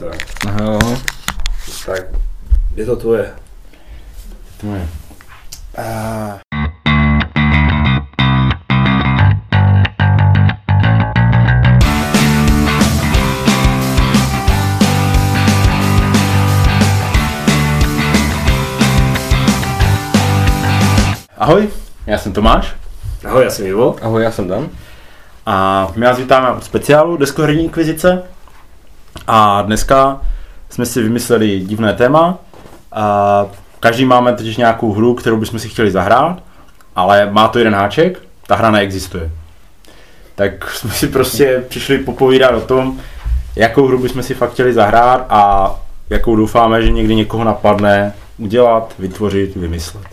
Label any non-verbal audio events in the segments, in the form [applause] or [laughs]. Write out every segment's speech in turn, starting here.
Tak, Aha, jo. tak, je to tvoje. To je. A... Ahoj, já jsem Tomáš Ahoj, já jsem Ivo. Ahoj, já jsem Dan. a my vás vítáme u speciálu Deskoherní inkvizice. A dneska jsme si vymysleli divné téma. A každý máme totiž nějakou hru, kterou bychom si chtěli zahrát, ale má to jeden háček, ta hra neexistuje. Tak jsme si prostě přišli popovídat o tom, jakou hru bychom si fakt chtěli zahrát a jakou doufáme, že někdy někoho napadne udělat, vytvořit, vymyslet.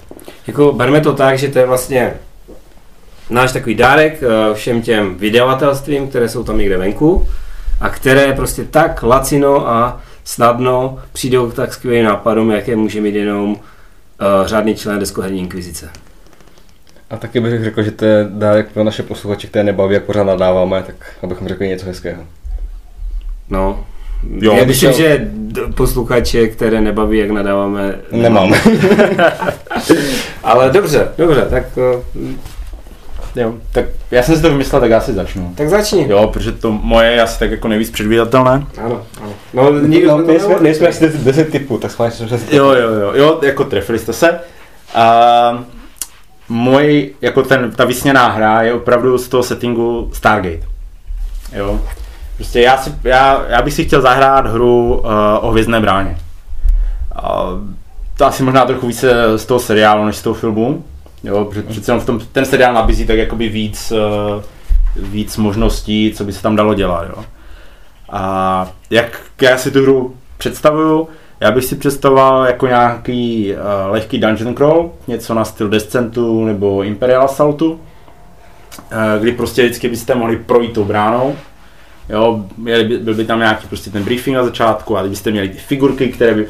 Jako berme to tak, že to je vlastně náš takový dárek eh, všem těm vydavatelstvím, které jsou tam někde venku a které prostě tak lacino a snadno přijdou k tak skvělým nápadům, jaké může mít jenom uh, řádný člen deskoherní inkvizice. A taky bych řekl, že to je dárek pro naše posluchače, které nebaví, jak pořád nadáváme, tak abychom řekli něco hezkého. No, Jo, já bych myslím, že posluchače, které nebaví, jak nadáváme, Nemáme. [laughs] Ale dobře, dobře, tak, eh, Jo, tak já jsem si to vymyslel, tak já si začnu. tak začni. Jo, protože to moje je asi tak jako nejvíc předvídatelné. Ano, ano. No, nikdo No, nejsme, nejsme asi 10, 10 typů, tak schválně jsme se... Jo, jo, jo, jo, jako trefili jste se. A můj, jako ten, ta vysněná hra je opravdu z toho settingu Stargate. Jo. Prostě já, si, já, já bych si chtěl zahrát hru uh, o hvězdné bráně. Uh, to asi možná trochu více z toho seriálu, než z toho filmu. Jo, protože přece jenom v tom, ten seriál nabízí tak jakoby víc, uh, víc možností, co by se tam dalo dělat. Jo. A jak já si tu hru představuju, já bych si představoval jako nějaký uh, lehký dungeon crawl, něco na styl Descentu nebo Imperial Assaultu, uh, kdy prostě vždycky byste mohli projít tou bránou. Jo, by, byl by tam nějaký prostě ten briefing na začátku a byste měli ty figurky, které by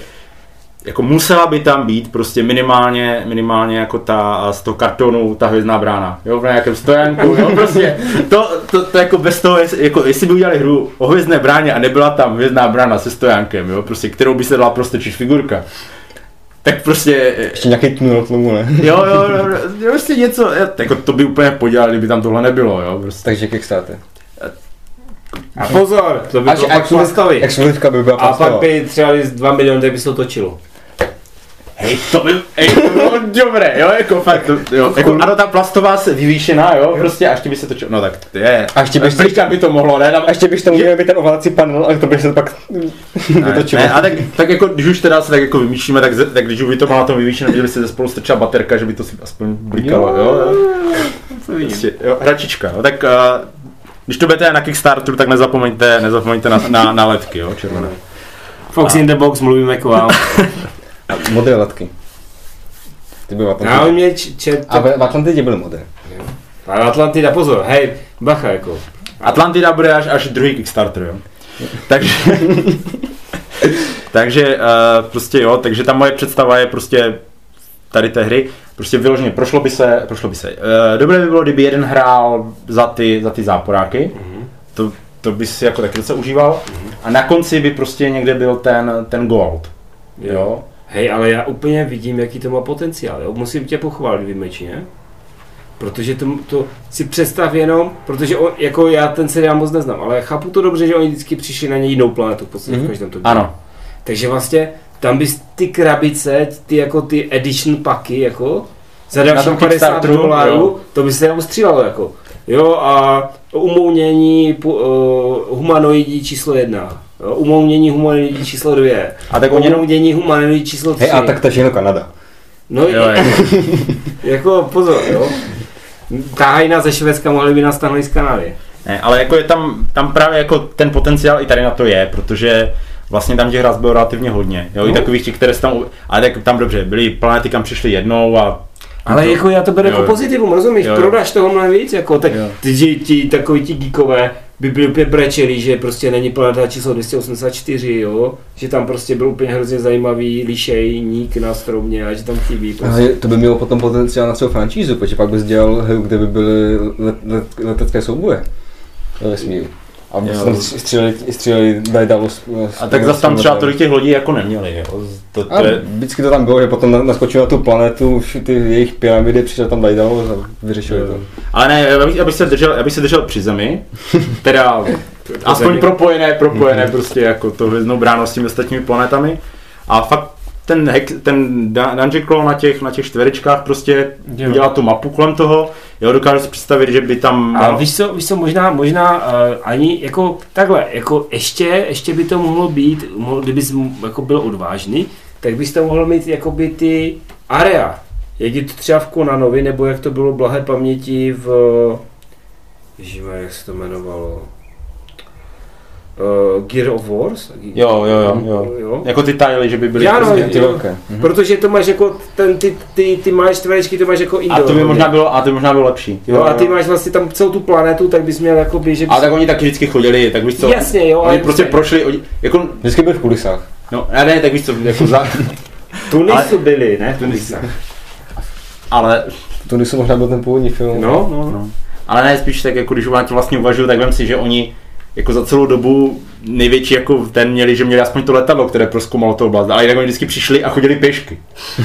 jako musela by tam být prostě minimálně, minimálně jako ta z toho kartonu, ta hvězdná brána, jo, v nějakém stojanku, jo, [laughs] prostě to, to, to, jako bez toho, jestli- jako jestli by udělali hru o hvězdné bráně a nebyla tam hvězdná brána se stojankem, jo, prostě kterou by se dala prostě čiš figurka, tak prostě, Ještě nějaký tunel tomu, ne? jo, jo, jo, jo, prostě něco, jako to by úplně podělali, kdyby tam tohle nebylo, jo, prostě. Takže Kickstarter. A pozor, to by Až, bylo pak postavit. exklusivka by byla A pak postavila. by třeba 2 miliony, tak by se to točilo. Hej, to by, hej, to bylo dobré, jo, jako fakt, to, jo, jako, ano, ta plastová se vyvýšená, jo, prostě, a ještě by se to, čo- no tak, to je, A ještě byste- Blikat by to mohlo, ne, A ještě byste měli být ten ovládací panel, ale to by se pak ne, vytočilo. ne, a tak, tak jako, když už teda se tak jako vymýšlíme, tak, tak když už by to má to vyvýšené, že by se spolu strčila baterka, že by to si aspoň blikalo, jo, jo, prostě, jo hračička, jo, tak, uh, když to budete na Kickstarteru, tak nezapomeňte, nezapomeňte na, na, na ledky, jo, červené. Fox in the box, mluvíme k vám. Modré letky. Ty byly v Já Atlantidě. mě č- čet... A v v Atlantidě byly modré. A Atlantida, pozor, hej, bacha jako. Atlantida bude až, až druhý Kickstarter, jo. Takže, [laughs] takže uh, prostě jo, takže ta moje představa je prostě tady té hry, prostě vyloženě prošlo by se, prošlo by se. Uh, dobré by bylo, kdyby jeden hrál za ty, za ty záporáky, to, to by si jako taky docela užíval, a na konci by prostě někde byl ten, ten gold, jo. Hej, ale já úplně vidím, jaký to má potenciál, jo? Musím tě pochválit, ne? Protože to, to si představ jenom, protože on, jako já ten seriál moc neznám, ale chápu to dobře, že oni vždycky přišli na ně jinou planetu v podstatě mm-hmm. v každém to díle. Ano, Takže vlastně tam bys ty krabice, ty jako ty edition paky, jako za další tom 50 Kickstarteru, jo. dolarů, to by se jenom střílelo jako. Jo a umounění uh, humanoidí číslo jedna. Jo, umounění humanoidí číslo dvě. A tak jenom- umounění humanoidí číslo tři. Hej, a tak to je Kanada. No jo, jako, [laughs] jako pozor, jo. Tahajna ze Švédska mohli by nás tahnout z Kanady. Ne, ale jako je tam, tam právě jako ten potenciál i tady na to je, protože vlastně tam těch hráz bylo relativně hodně, jo, no. i No. takových těch, které se tam, ale tak tam dobře, byly planety, kam přišli jednou a Ale to, jako já to beru jako pozitivum, rozumíš? Jo, jo. Prodáš toho mnohem víc, jako tak ti, ti, takový ti geekové by byli úplně brečeli, že prostě není planeta číslo 284, jo? Že tam prostě byl úplně hrozně zajímavý lišejník na stromě a že tam chybí prostě. Ale to by mělo potom potenciál na celou franšízu, protože pak bys dělal hru, kde by byly let, let, letecké souboje ve vesmíru. A Jo. stříleli, stříleli Daedalus. s- A tak zase tam třeba tolik těch lodí jako neměli, jo. To, to A je, vždycky to tam bylo, že potom na- naskočil na tu planetu, už ty jejich pyramidy, přišel tam Daedalus a vyřešili to. ale ne, abych, abych, se držel, abych se držel při zemi, [laughs] teda aspoň zemi. propojené, propojené prostě jako to hvězdnou bránou s těmi ostatními planetami. A fakt ten, hex, ten dungeon crawl na těch, na těch čtverečkách prostě Jo. dělá tu mapu kolem toho. Jo, dokážu si představit, že by tam... A víš co, víš co možná, možná uh, ani jako takhle, jako ještě, ještě by to mohlo být, mohl, kdybys m- jako byl odvážný, tak bys to mohl mít jakoby ty area. Jak je to třeba v Konanovi, nebo jak to bylo blahé paměti v... Ježiva, jak se to jmenovalo? Uh, Gear of Wars? Jo, jo, jo, jo. jo. Jako ty tajly, že by byly... Já no, prostě, Ty jo. velké. Mhm. Protože to máš jako, ten, ty, ty, ty máš čtverečky, to máš jako a indoor. to by možná bylo, a to by možná bylo lepší. Jo, a ty máš vlastně tam celou tu planetu, tak bys měl jakoby, že bys... A tak oni taky vždycky chodili, tak víš co? Jasně, jo, Oni ale prostě prošli, oni, jako, Vždycky byl v kulisách. no, ne, ne, tak víš co, jako za, [laughs] Tunisu byli, ne? Tunisu. ale, To jsou možná byl ten původní film. No, no, no. no. ale ne, spíš tak jako, když to vlastně uvažuju, tak vem si, že oni jako za celou dobu největší jako ten měli, že měli aspoň to letadlo, které proskoumalo to oblast, ale jinak oni vždycky přišli a chodili pěšky.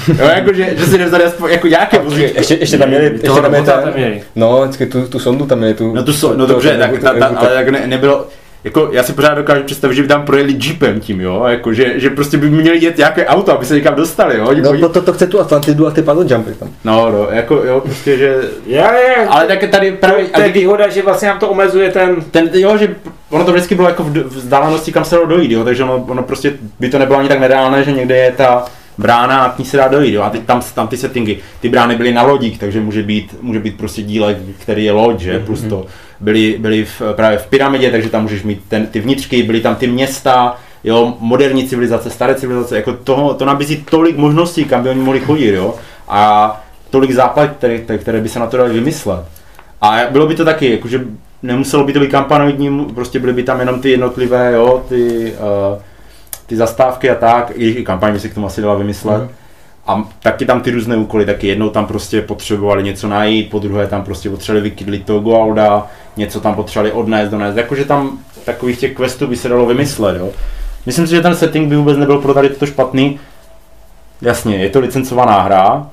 Jo, jako, že, že si nevzali aspoň jako nějaké vozítko. Ještě, ještě tam měli, ještě Toho tam měli tam měli. no, vždycky tu, tu sondu tam měli, tu, No tu so, no to- dobře, to- tak, to- ta, ta, to- ale tak ne, nebylo, jako já si pořád dokážu představit, že by tam projeli jeepem tím, jo, jako že, že prostě by měli jet nějaké auto, aby se někam dostali, jo. Oni, No oni, proto to chce tu Atlantidu a ty paddle jumpy tam. no, no, jako jo, prostě, že, Já, já, ale tak tady právě, to je výhoda, že vlastně nám to omezuje ten... ten, jo, že ono to vždycky bylo jako v vzdálenosti, kam se dalo dojít, jo, takže ono, ono prostě by to nebylo ani tak nereálné, že někde je ta brána a k ní se dá dojít, jo, a teď tam, tam ty settingy, ty brány byly na lodích, takže může být, může být prostě dílek, který je loď, že, plus to byly, byly v, právě v pyramidě, takže tam můžeš mít ten, ty vnitřky, byly tam ty města, jo, moderní civilizace, staré civilizace, jako toho, to nabízí tolik možností, kam by oni mohli chodit, jo, a tolik západ, které, které by se na to dali vymyslet. A bylo by to taky, jakože nemuselo by to být kampanoidní, prostě byly by tam jenom ty jednotlivé, jo, ty, uh, ty zastávky a tak, i, kampaň by se k tomu asi dala vymyslet. Mhm. A taky tam ty různé úkoly, taky jednou tam prostě potřebovali něco najít, po druhé tam prostě potřebovali vykydlit toho Goauda, něco tam potřebovali odnést, donést, jakože tam takových těch questů by se dalo vymyslet, jo. Myslím si, že ten setting by vůbec nebyl pro tady toto špatný. Jasně, je to licencovaná hra,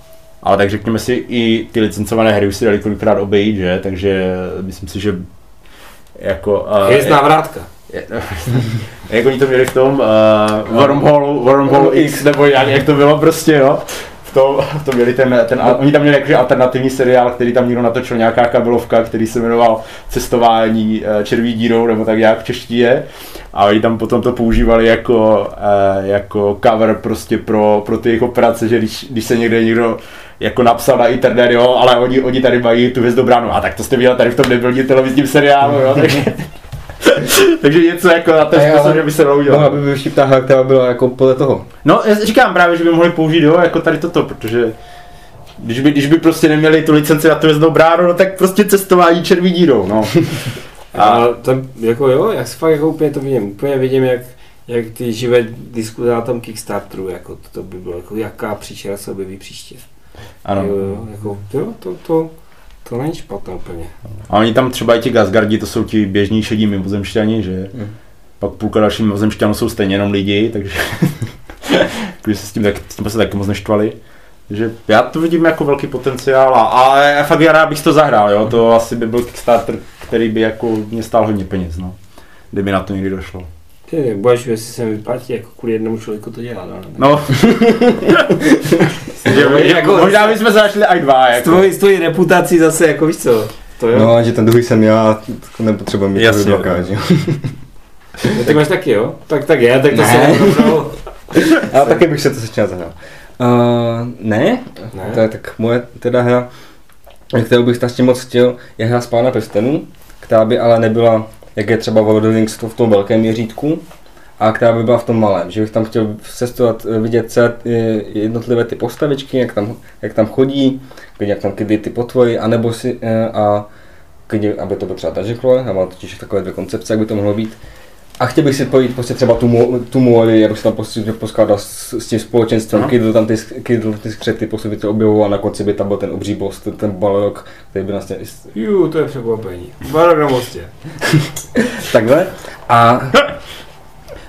ale tak řekněme si, i ty licencované hry už si dali kolikrát obejít, že? Takže myslím si, že jako... Uh, Hvězdná vrátka. je- [laughs] jak oni to měli v tom uh, Wormhole, Wormhole X, nebo jak, jak to bylo prostě, jo. V tom, v tom měli ten, ten, oni tam měli jakože alternativní seriál, který tam někdo natočil, nějaká kabelovka, který se jmenoval Cestování uh, červí dírou, nebo tak jak v češtině. A oni tam potom to používali jako, uh, jako cover prostě pro, pro ty jejich operace, že když, když se někde někdo jako napsal na internet, jo, ale oni, oni tady mají tu hvězdu bránu. A tak to jste viděli tady v tom nebylním televizním seriálu, jo, takže, [laughs] takže něco jako na ten způsob, že by se dalo udělat. by být vtipná hra, která byla jako podle toho. No, já říkám právě, že by mohli použít, jo, jako tady toto, protože když by, když by prostě neměli tu licenci na tu hvězdnou bránu, no tak prostě cestování červí dírou, no. [laughs] A tam, jako jo, jak si fakt jako úplně to vidím, úplně vidím, jak, jak ty živé diskuze na tom Kickstarteru, jako to, to by bylo, jako jaká příčera se objeví příště. Ano. Jo, jo, jako, jo, to, to, to není špatné úplně. A oni tam třeba i ti Gasgardi, to jsou ti běžní šedí mimozemšťani, že? Mm. Pak půlka dalších mimozemšťanů jsou stejně jenom lidi, takže [laughs] když se s tím, tak, s tím se taky moc neštvali. Takže já to vidím jako velký potenciál, a, ale fakt já rád bych to zahrál, jo? to asi by byl Kickstarter, který by jako mě stál hodně peněz, no. Kdyby na to někdy došlo. Ty budeš, jestli se mi vyplatí, jako kvůli jednomu člověku to dělat. No. No. [laughs] že, že, Jako- možná bychom se našli i dva, S jako. tvojí, s tvojí reputací zase, jako víš co, to jo. No a že ten druhý jsem já, tak nepotřebuji mít Jasně. to dvakrát, že jo. [laughs] No, tak máš taky, jo? Tak, tak je, tak to Ne. se. Já [laughs] taky bych se to začal zahrál. Uh, ne? Ne. To je tak moje teda hra, kterou bych strašně moc chtěl, je hra z Pána prstenů, která by ale nebyla, jak je třeba World of the Rings to v tom velkém měřítku, a která by byla v tom malém, že bych tam chtěl cestovat, vidět celé eh, jednotlivé ty postavičky, jak tam, jak tam chodí, jak tam kdy ty potvory, anebo si, eh, a klidně, aby to byl třeba Crawler, já mám totiž takové dvě koncepce, jak by to mohlo být, A chtěl bych si pojít prostě třeba tu, tu mori, abych se tam prostě poskládal s, s tím společenstvem, Aha. kydl tam ty, kydl ty skřety, po sobě to objevoval a na konci by tam byl ten obří boss, ten, ten balrog, který by nás vlastně Jú, to je překvapení. Barok na mostě. [laughs] takhle. A [laughs]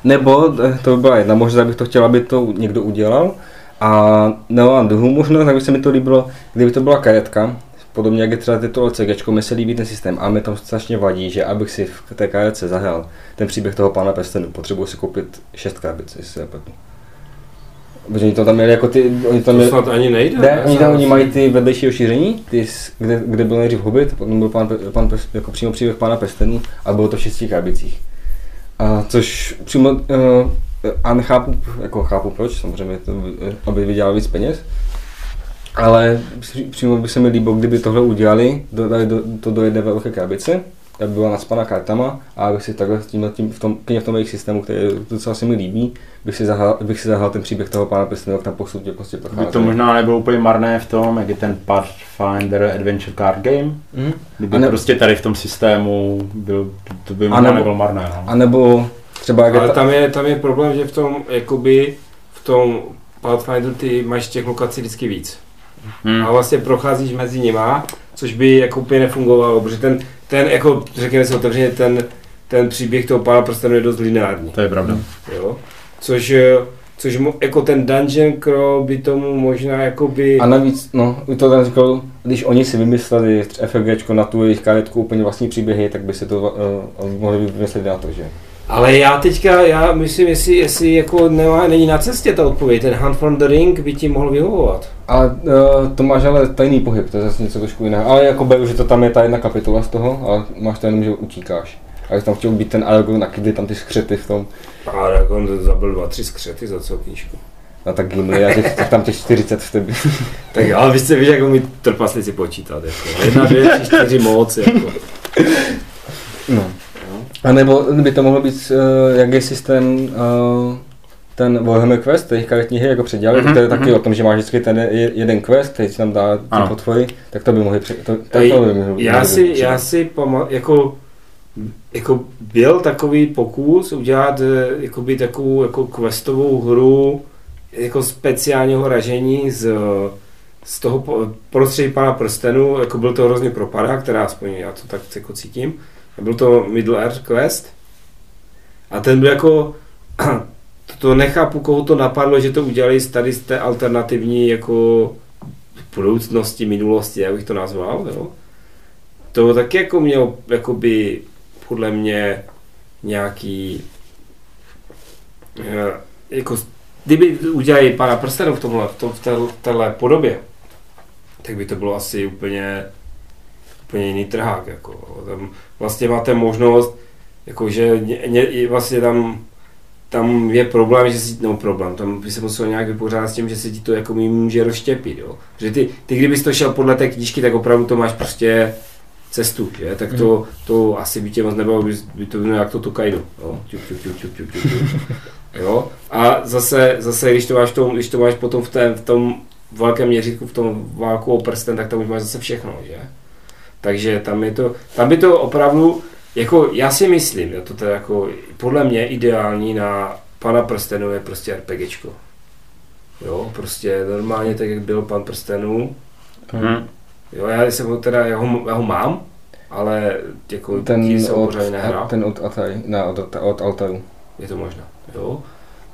nebo eh, to by byla jedna možnost, abych to chtěl, aby to někdo udělal. A nebo druhou možnost, tak by se mi to líbilo, kdyby to byla karetka, podobně jak je třeba tyto LCGčko, mi se líbí ten systém a mi tam strašně vadí, že abych si v té karetce zahrál ten příběh toho pána prstenu, potřebuji si koupit šest krabic, jestli se nepletu. Protože oni to tam měli jako ty, oni tam To měli, snad ani nejde. ne, oni tam oni mají ty vedlejší rozšíření, ty, kde, kde byl nejdřív Hobbit, potom byl pán, pán, jako přímo příběh pána prstenů a bylo to v šesti krabicích. A což přímo, uh, a nechápu, jako chápu proč, samozřejmě, to, aby vydělal víc peněz, ale přímo by se mi líbilo, kdyby tohle udělali, dodali do, to do jedné velké krabice, aby byla naspaná kartama a abych si takhle s tím, tím v tom, v tom jejich systému, který docela se mi líbí, bych si zahrál, bych si zahrál ten příběh toho pána prstenů, jak tam postupně prostě By prochází. to možná nebylo úplně marné v tom, jak je ten Pathfinder Adventure Card Game. Mhm. Kdyby A ne- prostě tady v tom systému byl, to by A možná nebo- nebylo marné. No. A nebo třeba jak je Ale ta, tam je, tam je problém, že v tom, jakoby, v tom Pathfinderu ty máš těch lokací vždycky víc. Hmm. A vlastně procházíš mezi nima, což by jako úplně nefungovalo, protože ten, ten jako, řekněme si otevřeně, ten, ten příběh toho pána prstenu je dost lineární. To je pravda. Jo? Což, eh, což mo, jako ten dungeon crawl by tomu možná jakoby... a navíc, no, to tam říkal, když oni si vymysleli FFGčko na tu jejich karetku úplně vlastní příběhy, tak by si to uh, mohli vymyslet na to, že? Ale já teďka, já myslím, jestli, jestli jako nemá, není na cestě ta odpověď, ten Hunt from the Ring by ti mohl vyhovovat. Ale uh, to máš ale tajný pohyb, to je zase něco trošku jiného. Ale jako beru, že to tam je ta jedna kapitola z toho, ale máš to jenom, že utíkáš. A když tam chtěl být ten Aragorn, nakydli tam ty skřety v tom, A tak on zabil dva, tři skřety za celou knížku. a tak Gimli, a těch, tam těch 40 v tebe. [laughs] Tak ale vy jste víš, jak umí trpaslici počítat. Jako. Jedna, dvě, tři, čtyři moc. Jako. No. A nebo by to mohlo být, uh, jak je systém uh, ten Warhammer Quest, těch karetní hry jako předělali, Mhm, mm-hmm, to je taky mhm. o tom, že máš vždycky ten je- jeden quest, který si tam dá ty Ano. potvory, tak to by mohli při, to, Ej, to by mohli já si, být já si pamatuju, jako, jako byl takový pokus udělat eh, jakoby takovou jako questovou hru jako speciálního ražení z, z toho prostředí pana prstenu, jako byl to hrozně propadá, která aspoň já to tak jako cítím. Byl to Middle Earth Quest. A ten byl jako, [clears throat] to nechápu, koho to napadlo, že to udělali tady z té alternativní jako budoucnosti, minulosti, jak bych to nazval, jo. To taky jako mělo, jakoby, podle mě, nějaký, eh, jako, kdyby udělali pana prstenu v tomhle, v, tom, v té, téhle podobě, tak by to bylo asi úplně, úplně jiný trhák, jako. Tam vlastně máte možnost, jakože ně, ně, vlastně tam tam je problém, že si, no problém, tam by se musel nějak vypořádat s tím, že se ti to jako může rozštěpit, jo. Že ty, ty kdybys to šel podle té knížky, tak opravdu to máš prostě cestu, že? Tak to, to asi by tě moc nebylo, by, by to bylo jak to Tokaido, jo. Čup, čup, čup, čup, čup, čup, čup. Jo. A zase, zase když to máš, v tom, když to máš potom v, té, v tom velkém měřítku, v tom válku o prsten, tak tam už máš zase všechno, že? Takže tam je to, tam by to opravdu, jako já si myslím, jo, to teda jako, podle mě ideální na pana prstenu je prostě RPGčko. Jo, prostě normálně tak, jak byl pan prstenů. Hmm. Jo, já jsem ho teda, já ho, já ho mám, ale jako ten jsem od, nehrál. ten od, Atari, ne, od, od Altaru. Je to možná, jo.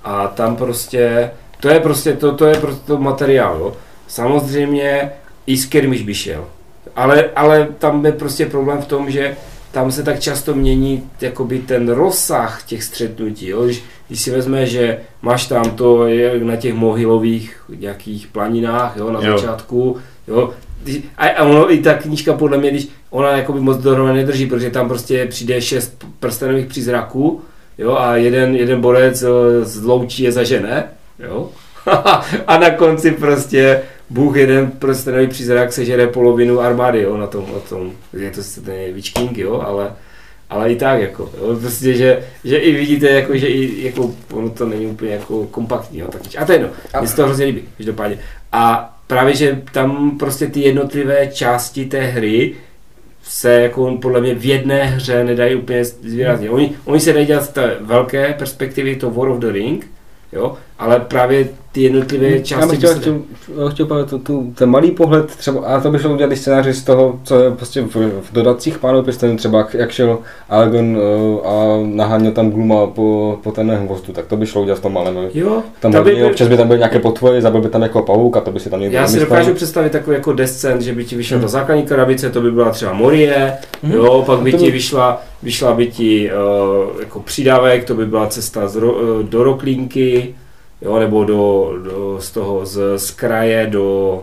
A tam prostě, to je prostě, to, to je prostě to materiál, jo. Samozřejmě i Skirmish by šel. Ale, ale tam je prostě problém v tom, že tam se tak často mění jakoby ten rozsah těch střetnutí. Jo? Když, když si vezme, že máš tam to je na těch mohylových nějakých planinách jo, na Jo. začátku, jo, a, a ono i ta knížka podle mě, když ona jakoby moc dohromady nedrží, protože tam prostě přijde šest prstenových přízraků, jo, a jeden, jeden borec eh, z loučí je zažene, jo, [laughs] a na konci prostě Bůh jeden prstenový přízrak sežere polovinu armády, jo, na tom, na tom, je to sice ten Witch jo, ale, ale i tak, jako, jo, prostě, že, že i vidíte, jako, že i, jako, ono to není úplně jako kompaktní, jo, tak, a to je jedno, mně se to hrozně líbí, každopádně. A právě, že tam prostě ty jednotlivé části té hry se jako podle mě v jedné hře nedají úplně zvýraznit. Oni, oni se dají dělat z té velké perspektivy, to War of the Ring, jo, ale právě ty jednotlivé Já části... bych chtěl, by se- chtěl, já chtěl právě tu, tu, ten malý pohled, třeba, a to by šlo udělat i scénáři z toho, co je prostě v, v dodacích pánů prstenů, třeba jak, jak šel Algon uh, a naháněl tam Gluma po, po ten hvozdu, tak to by šlo udělat v tom malém. Jo, Tam to by, by, občas by tam byly nějaké potvory, zabil by tam jako pavouk a to by si tam někdo já si dokážu představit takový jako descent, že by ti vyšla Hmm. ta základní krabice, to by byla třeba Morie, Mhm. jo, pak by to ti by- vyšla, vyšla by ti uh, jako přidávek, to by byla cesta z ro, uh, do Roklínky, jo, nebo do, do, z toho, z, z kraje do,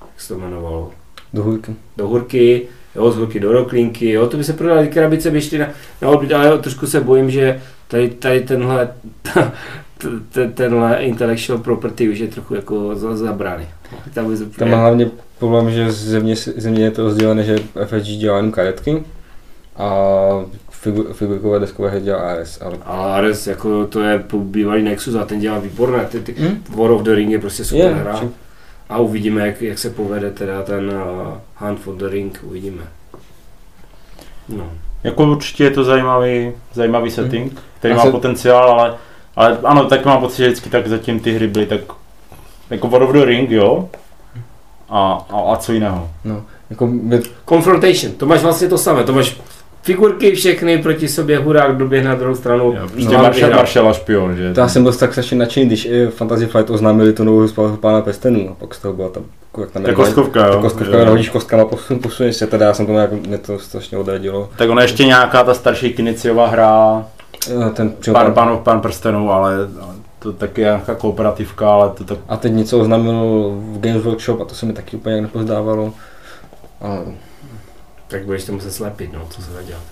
jak se to jmenovalo, Do hůrky. do Hurky, jo, z Hurky do Roklínky, jo, to by se prodaly, ty krabice by šly na, na odbyt, ale jo, trošku se bojím, že tady, tady tenhle, t- [laughs] t- tenhle intellectual property už je trochu jako za- zabraný. Tam Tam má hlavně problém, že země, země je to rozdělené, že FSG dělá jenom karetky a figu, figurkové deskové hry dělá AS, ale A Ares, jako to je bývalý Nexus a ten dělá výborné, ty, ty, Hm? War of the Ring je prostě super Je, hra. či- A uvidíme, jak, jak se povede teda ten uh, Hunt for the Ring, uvidíme. No. Jako určitě je to zajímavý, zajímavý setting, který A má se- potenciál, ale, ale ano, tak mám pocit, že vždycky tak zatím ty hry byly tak jako War of the Ring, jo? A, a, a co jiného? no, jako by, Confrontation, to máš vlastně to samé, to máš figurky všechny proti sobě, hurák doběhne na druhou stranu. Jo, prostě No, no, Marshall, vyhrál. Marshall a špion, že? to já jsem byl tak strašně nadšený, když i Fantasy Flight oznámili tu novou hru pána prstenů a pak z toho byla tam, jako jak tam To je kostkovka, jo? To kostkovka, Jo. hodíš kostkama, posun, posuneš se, teda já jsem to nějak, mě to strašně odradilo. Tak ona ještě nějaká ta starší Kiniciová hra, Eh, Ten pán, pán, pán prstenů, ale ale to taky je nějaká kooperativka, ale to tak a teď něco oznámil v Games Workshop a to se mi taky úplně jak nepozdávalo. Ale Tak budeš to muset slepit, no, co se dá dělat.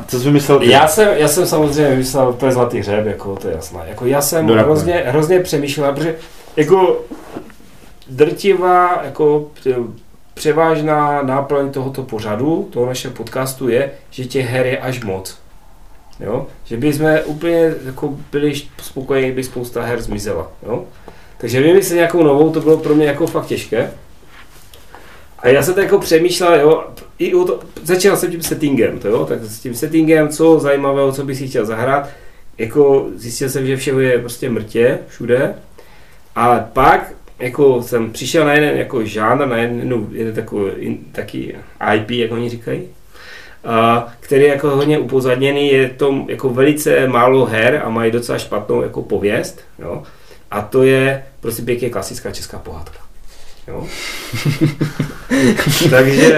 A co jsi vymyslel ty? Já jsem, já jsem samozřejmě vymyslel, to je zlatý hřeb, jako to je jasné. Jako já jsem Do rakve. hrozně, hrozně přemýšlel, protože jako drtivá, jako pře- převážná náplň tohoto pořadu, toho našeho podcastu je, že těch her je až moc. Jo? Že by jsme úplně jako byli spokojeni, kdyby spousta her zmizela. Jo? Takže vymyslet nějakou novou, to bylo pro mě jako fakt těžké. A já jsem tak jako přemýšlel, jo, i o to, začal jsem tím settingem, to jo, tak s tím settingem, co zajímavého, co bych si chtěl zahrát, jako zjistil jsem, že všeho je prostě mrtě, všude, ale pak jako jsem přišel na jeden jako žánr, na jednu, jeden takový, taky IP, jak oni říkají, a, který je jako hodně upozadněný, je to jako velice málo her a mají docela špatnou jako pověst, jo, a to je prostě pěkně klasická česká pohádka. Jo? [laughs] Takže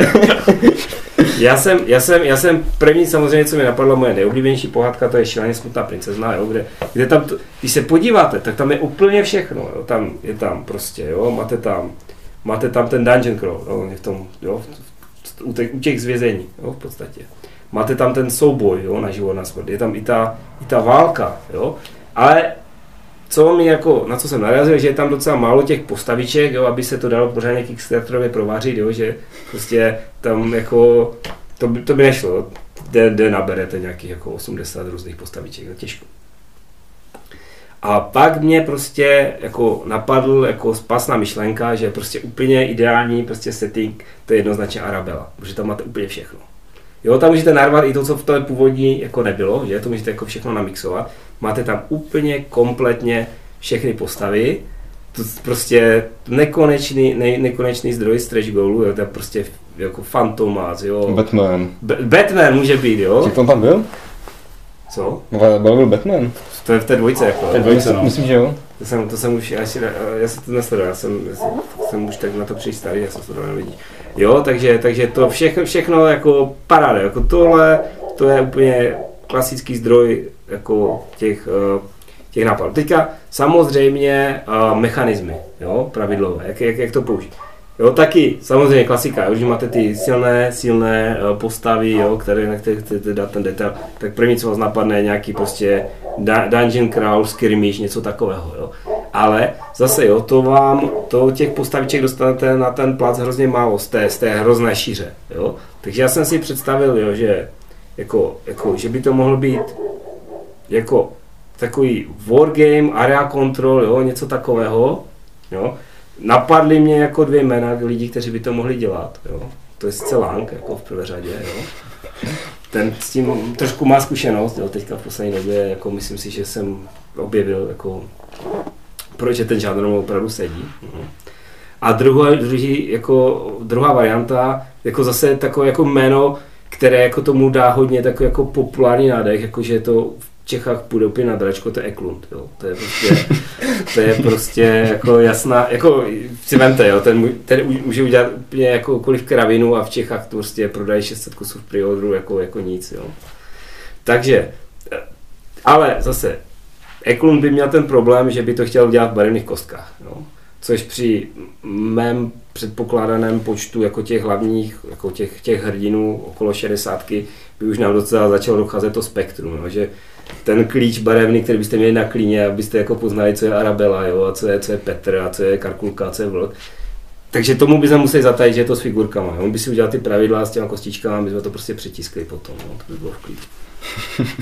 já jsem, já, jsem, já jsem první samozřejmě, co mi napadlo, moje nejoblíbenější pohádka, to je Šíleně smutná princezna, jo, kde, kde tam, to, když se podíváte, tak tam je úplně všechno, jo, tam je tam prostě, jo, máte tam, máte tam ten dungeon crawl, jo, v tom, jo, u těch, u těch zvězení, jo, v podstatě. Máte tam ten souboj, jo, na život, na smrt, je tam i ta, i ta válka, jo, ale co mi jako, na co jsem narazil, že je tam docela málo těch postaviček, jo, aby se to dalo pořádně Kickstarterově provařit, jo, že prostě tam jako, to by, to by nešlo, kde, kde naberete nějakých jako 80 různých postaviček, no těžko. A pak mě prostě jako napadl jako spásná myšlenka, že prostě úplně ideální prostě setting, to je jednoznačně Arabela, protože tam máte úplně všechno. Jo, tam můžete narvat i to, co v té původní jako nebylo, že to můžete jako všechno namixovat. Máte tam úplně kompletně všechny postavy, to prostě nekonečný, ne, nekonečný zdroj stretch goalů, jo, to je prostě jako Fantomas, jo. Batman. B- Batman může být, jo. Či to tam byl? Co? No, Byl byl Batman. To je v té dvojce, jako. Té dvojce, no. Myslím, že jo. To jsem, to jsem už, já, si, já jsem to nesledoval, já jsem, já jsem, jsem už tak na to příliš starý, já jsem to nevidí. Jo, takže, takže to všechno, všechno jako paráda, jako tohle, to je úplně klasický zdroj jako těch, eh, těch nápadů. Teďka samozřejmě uh, mechanismy, jo, pravidlové, jak, jak, jak to použít. Jo, taky, samozřejmě klasika, když máte ty silné, silné uh, postavy, jo, které, na které chcete dát ten detail, tak první, co vás napadne, je nějaký prostě dungeon crawl, skirmish, něco takového, jo. Ale zase, jo, to vám, to těch postaviček dostanete na ten plac hrozně málo z té, z té hrozné šíře, jo. Takže já jsem si představil, jo, že jako, jako, že by to mohlo být jako takový wargame, area control, jo, něco takového, jo. napadly mě jako dvě jména lidí, kteří by to mohli dělat. Jo. To je sice Lang, jako v prvé řadě. Jo. Ten s tím trošku má zkušenost, jo, teďka v poslední době, jako myslím si, že jsem objevil, jako, proč je ten žánr opravdu sedí. Mhm. A druhá, druhý, jako, druhá varianta, jako zase takové jako jméno, které jako tomu dá hodně takový jako populární nádech, jakože je to Čechách půjde úplně na dračko, to je Eklund, jo. To je prostě, [laughs] to je prostě jako jasná, jako si vemte, jo, ten, ten může udělat úplně jakoukoliv kravinu a v Čechách to prostě prodají 600 kusů v preordru jako, jako nic, jo. Takže, ale zase, Eklund by měl ten problém, že by to chtěl udělat v barevných kostkách, jo. Což při mém předpokládaném počtu jako těch hlavních, jako těch, těch hrdinů okolo 60 by už nám docela začalo docházet to spektrum, jo, že ten klíč barevný, který byste měli na klíně, abyste jako poznali, co je Arabela, jo, a co je, co je Petr, a co je Karkulka, a co je Vlk. Takže tomu by se museli zatajit, že je to s figurkama. On by si udělal ty pravidla s těma kostičkami, my jsme to prostě přetiskli potom, no, to by bylo v klidu. [laughs]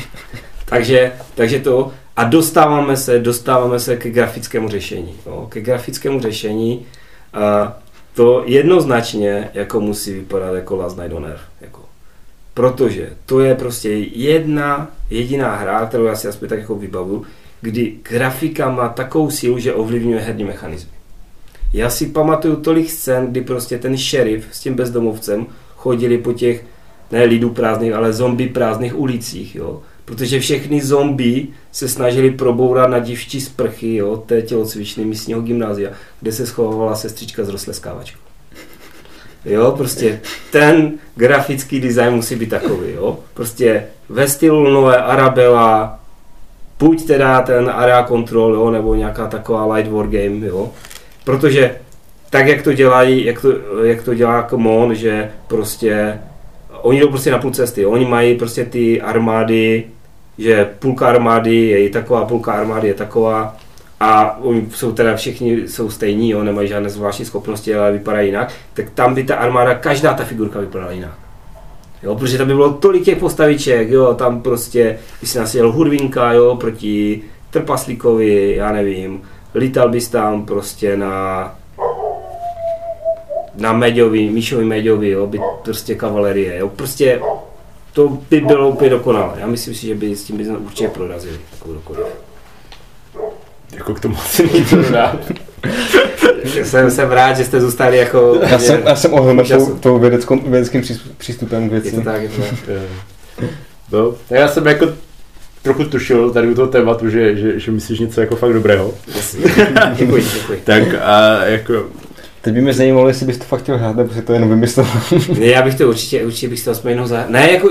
takže, takže to, a dostáváme se, dostáváme se ke grafickému řešení. Jo. Ke grafickému řešení a to jednoznačně jako musí vypadat jako Last Night on Earth. Jako Protože to je prostě jedna jediná hra, kterou já si aspoň tak jako vybavu, kdy grafika má takovou sílu, že ovlivňuje herní mechanizmy. Já si pamatuju tolik scén, kdy prostě ten šerif s tím bezdomovcem chodili po těch, ne lidů prázdných, ale zombie prázdných ulicích, jo. Protože všechny zombie se snažili probourat na divčí sprchy, jo, té tělocvičny místního gymnázia, kde se schovávala sestřička z rozleskávačkou. Jo, prostě ten grafický design musí být takový, jo. Prostě ve stylu nové Arabella, buď teda ten Area Control, jo, nebo nějaká taková light war game, jo. Protože tak, jak to dělají, jak to, jak to dělá Common, že prostě oni jdou prostě na půl cesty, oni mají prostě ty armády, že půlka armády je taková, půlka armády je taková, a oni jsou teda všichni jsou stejní, jo, nemají žádné zvláštní schopnosti, ale vypadají jinak, tak tam by ta armáda, každá ta figurka vypadala jinak. Jo, protože tam by bylo tolik těch postaviček, jo, tam prostě, by si nasil hurvinka, jo, proti trpaslíkovi, já nevím, lítal bys tam prostě na na Meďovi, Míšovi Meďovi, jo, by prostě kavalerie, jo, prostě to by bylo úplně dokonalé. Já myslím si, že by s tím by určitě prorazili takovou dokonalou jako k tomu asi nic dodát. [laughs] jsem, jsem rád, že jste zůstali jako... Já jsem, já jsem ohromil tou, tou vědeckou, vědeckým přístupem k věci. Je to tak, je to tak. [laughs] no, já jsem jako trochu tušil tady u toho tématu, že, že, že myslíš něco jako fakt dobrého. [laughs] děkuji, děkuji. tak a jako... Teď by mě zajímalo, jestli bys to fakt chtěl hrát, nebo si to jenom vymyslel. ne, já bych to určitě, určitě bych to aspoň jenom zahrál. Ne, jako...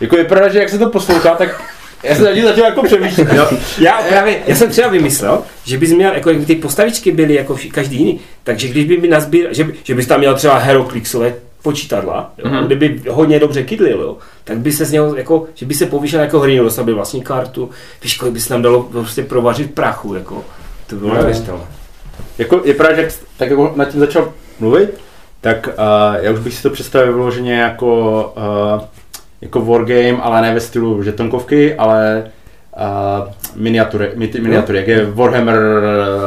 Jako je pravda, že jak se to poslouchá, tak já jsem zatím začal jako přemýšlet. Jo. Já, právě, já jsem třeba vymyslel, že bys měl, jako ty postavičky byly jako každý jiný, takže když by mi nazbíral, že, že bys tam měl třeba Heroclixové počítadla, jo, mm-hmm. kdyby hodně dobře kydlil, jo, tak by se z něho, jako, že by se povýšel jako hrinu, dostal by vlastní kartu, víš, kolik by se tam dalo prostě provařit prachu, jako, to bylo neuvěřitelné. Jako je pravda, že tak jako nad tím začal mluvit, tak uh, já už bych si to představil vyloženě jako uh, jako wargame, ale ne ve stylu žetonkovky, ale uh, miniatury, miniatury, jak je Warhammer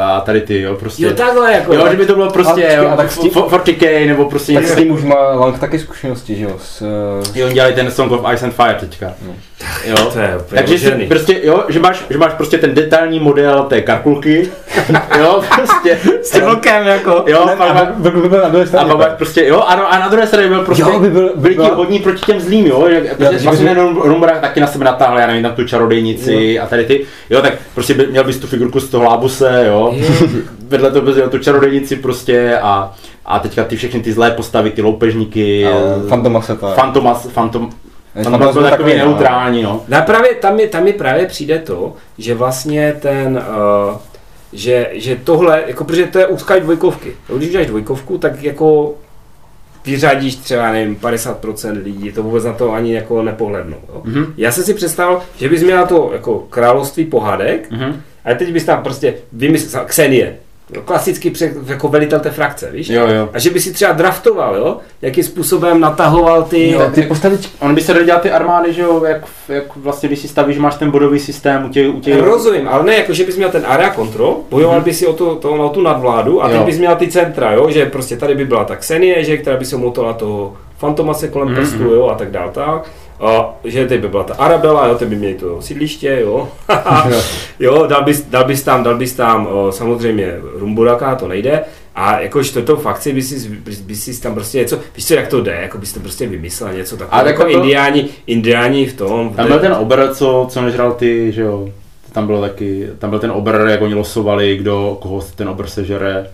a tady ty, jo, prostě. Jo, takhle jako. Jo, že by to bylo prostě, a, jo, a tak tím, 40k, nebo prostě Tak s tím už má Lang taky zkušenosti, že jo. S, jo, oni dělali ten Song of Ice and Fire teďka. No. Jo, to je Takže si, prostě, jo, že máš, že máš prostě ten detailní model té karkulky, [laughs] jo, prostě. S tím vlkem, jako. Jo, ne, a, a, by byl na druhé straně. A pak prostě, jo, ano, a na druhé straně byl prostě, jo, by byl, byli ti hodní proti těm zlým, jo, že, protože vlastně Rumra taky na sebe natáhl, já nevím, tam tu čarodejnici a tady ty, jo, tak prostě by, měl bys tu figurku z toho lábuse, jo, [laughs] vedle toho bys tu čarodejnici prostě a, a teďka ty všechny ty zlé postavy, ty loupežníky, Fantomase to Fantomas, Fantom, tam byl takový, takový neutrální, no. no. právě, tam, mi, tam mi právě přijde to, že vlastně ten, uh, že, že tohle, jako protože to je úzká dvojkovky. Když uděláš dvojkovku, tak jako vyřadíš třeba, nevím, 50% lidí, to vůbec na to ani jako nepohlednou. Jo. Mm-hmm. Já jsem si představil, že bys měla to jako království pohádek, mm-hmm. a teď bys tam prostě vymyslel, Xenie, klasicky pře, jako velitel té frakce, víš? Jo, jo. A že by si třeba draftoval, jo? Jakým způsobem natahoval ty... Jo, ty postavičky. On by se dal dělat ty armády, že jo, jak, jak vlastně, když si stavíš, máš ten bodový systém u těch, u těch Rozumím, ale ne jako, že bys měl ten area control, bojoval by si o, to, to, o tu nadvládu a Jo. teď bys měl ty centra, jo? že prostě tady by byla ta Xenie, že, která by se motovala toho fantomase kolem Mhm. prstu, jo, a tak dál, tak. A že teď by byla ta Arabela, jo, teď by měli to sídliště, jo. [laughs] [laughs] jo, dal bys, dal bys tam, dal bys tam o, samozřejmě Rumburaka, to nejde. A jako čtvrtou fakci by si, by si tam prostě něco, víš co, jak to jde, jako bys to prostě vymyslel něco A takového, tak jako to- indiáni, indiáni v tom. v Tam byl ten obr, co, co nežral ty, že jo, tam byl taky, tam byl ten obr, jak oni losovali, kdo, koho ten obr sežere,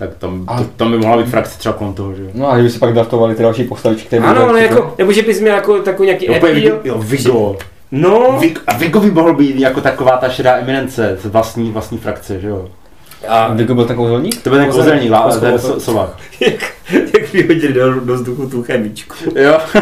tak tam, A- to, tam by mohla být frakce třeba kolem toho, že jo. No a kdyby si pak draftovali ty další postavičky, které by Ano, ale jako- nebo že bys měl jako takový nějaký Jo, appeal. Vigo, jo, Vigo. No, Vigo. A Vigo by mohl být jako taková ta šedá eminence z vlastní, vlastní frakce, že jo. A Vigo byl ten kouzelník? To byl ten Kozel- kozelník, lá- kozel- ten so- sovák. [laughs] jak, jak vyhodili do, do vzduchu tu chemičku. Jo. [laughs]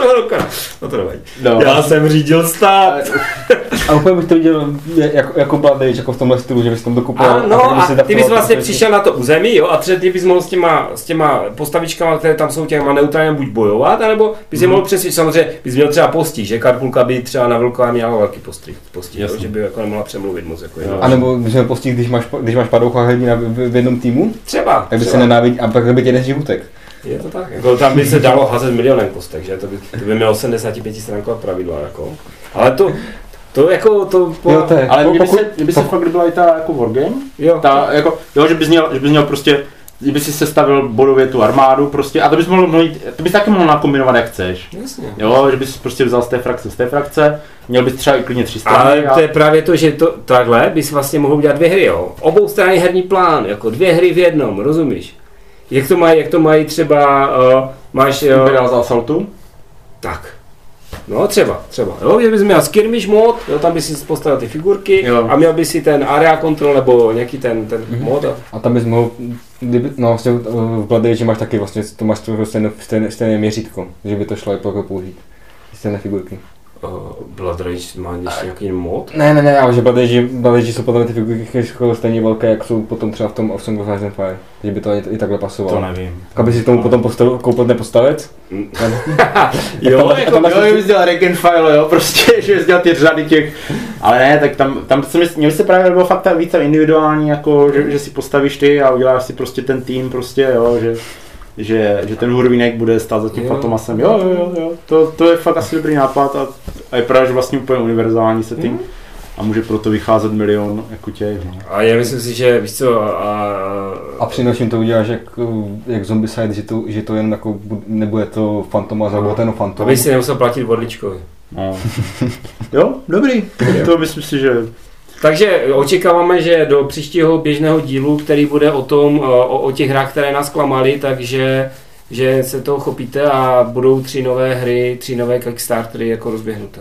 To bylo dokonalé. No to nevadí. No. Já jsem řídil stát. [laughs] A úplně bych to viděl jako, jako Rage, jako v tomhle stylu, že bys tam dokupoval. A no a si ty bys vlastně přišel na to území, jo, a třeba ty bys mohl s těma, s těma postavičkama, které tam jsou těma neutrálně buď bojovat, anebo bys je Mhm. mohl přesvědčit, samozřejmě bys měl třeba postih, že Karkulka by třeba na Vlková měla velký postih, postih jo, že by jako nemohla přemluvit moc. Jako. A nebo když jsme postih, když máš, když máš padoucha hrdina v, v, v, jednom týmu, Třeba. tak by se nenávidí, a pak by tě životek. Je to tak. Jako, tam by se dalo házet milionem kostek, že? To by, to by mělo 75 stránková pravidla, jako. Ale to, to jako, to po... Jo, to je. Ale kdyby Pokud- se, kdyby se fakt byla i ta jako wargame, jo. ta, jako, jo, že bys měl, že bys měl prostě, kdyby si sestavil bodově tu armádu prostě, a to bys mohl, jít- to bys taky mohl nakombinovat jak chceš. Jasně. Jo, že bys prostě vzal z té frakce, z té frakce, měl bys třeba i klidně tři strany. Ale a- to je právě to, že to, takhle bys vlastně mohl udělat dvě hry, jo. Obou strany herní plán, jako dvě hry v jednom, rozumíš? Jak to mají, jak to mají třeba, uh, máš, uh, Imperial z Assaultu. tak. No třeba, třeba, jo, že bys měl skirmish mod, jo, tam bys si postavil ty figurky Jo. a měl bys si ten area control nebo nějaký ten, ten Mhm. mod a A tam bys mohl, kdyby, no vlastně v Blood máš taky vlastně, to máš to stejné, stejné, stejné měřítko, že by to šlo i použít. Stejné figurky. Uh, Blood Rage má ještě nějaký mod? Ne, ne, ne, ale že Blood Rage, Blood Rage jsou potom ty figurky jako stejně velké, jak jsou potom třeba v tom of Ice and Fire. Že by to i, i takhle pasovalo. To nevím. Aby si k tomu potom postavil, koupil ten postavec. [laughs] Jo, tam- jako, tam Jo, bys dělal regen file, jo, prostě, [laughs] že bys dělal ty řady těch, ale ne, tak tam, tam se mi, mně se právě bylo fakt více individuální, jako, že, že, si postavíš ty a uděláš si prostě ten tým, prostě, jo, že, že, že ten hurvínek bude stát za tím Jo. fantomasem, jo, jo, jo, jo, to, to je fakt asi dobrý nápad a, a je pravda, že vlastně úplně univerzální setting Mhm. a může proto vycházet milion jako těch, no. A já myslím si, že víš co, a, a, A přinoším to uděláš jak, jak Zombicide, že to, že to jen jako, bu- nebude to Fantomas, ale bude to jenom to Fantom. bys si nemusel platit vodličkovi. no. [laughs] jo, dobrý, to myslím si, že Takže očekáváme, že do příštího běžného dílu, který bude o tom, o, o těch hrách, které nás klamaly, takže že se toho chopíte a budou tři nové hry, tři nové Kickstartery jako rozběhnuté.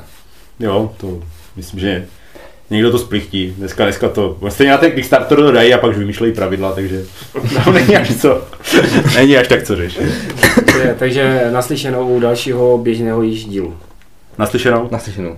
Jo, to myslím, že někdo to splichtí. Dneska, dneska to, vlastně stejně na ten Kickstarter to dají a pak už vymýšlejí pravidla, takže tam [laughs] není až co, není až tak co řešit. Takže, takže naslyšenou u dalšího běžného již dílu. Naslyšenou? Naslyšenou.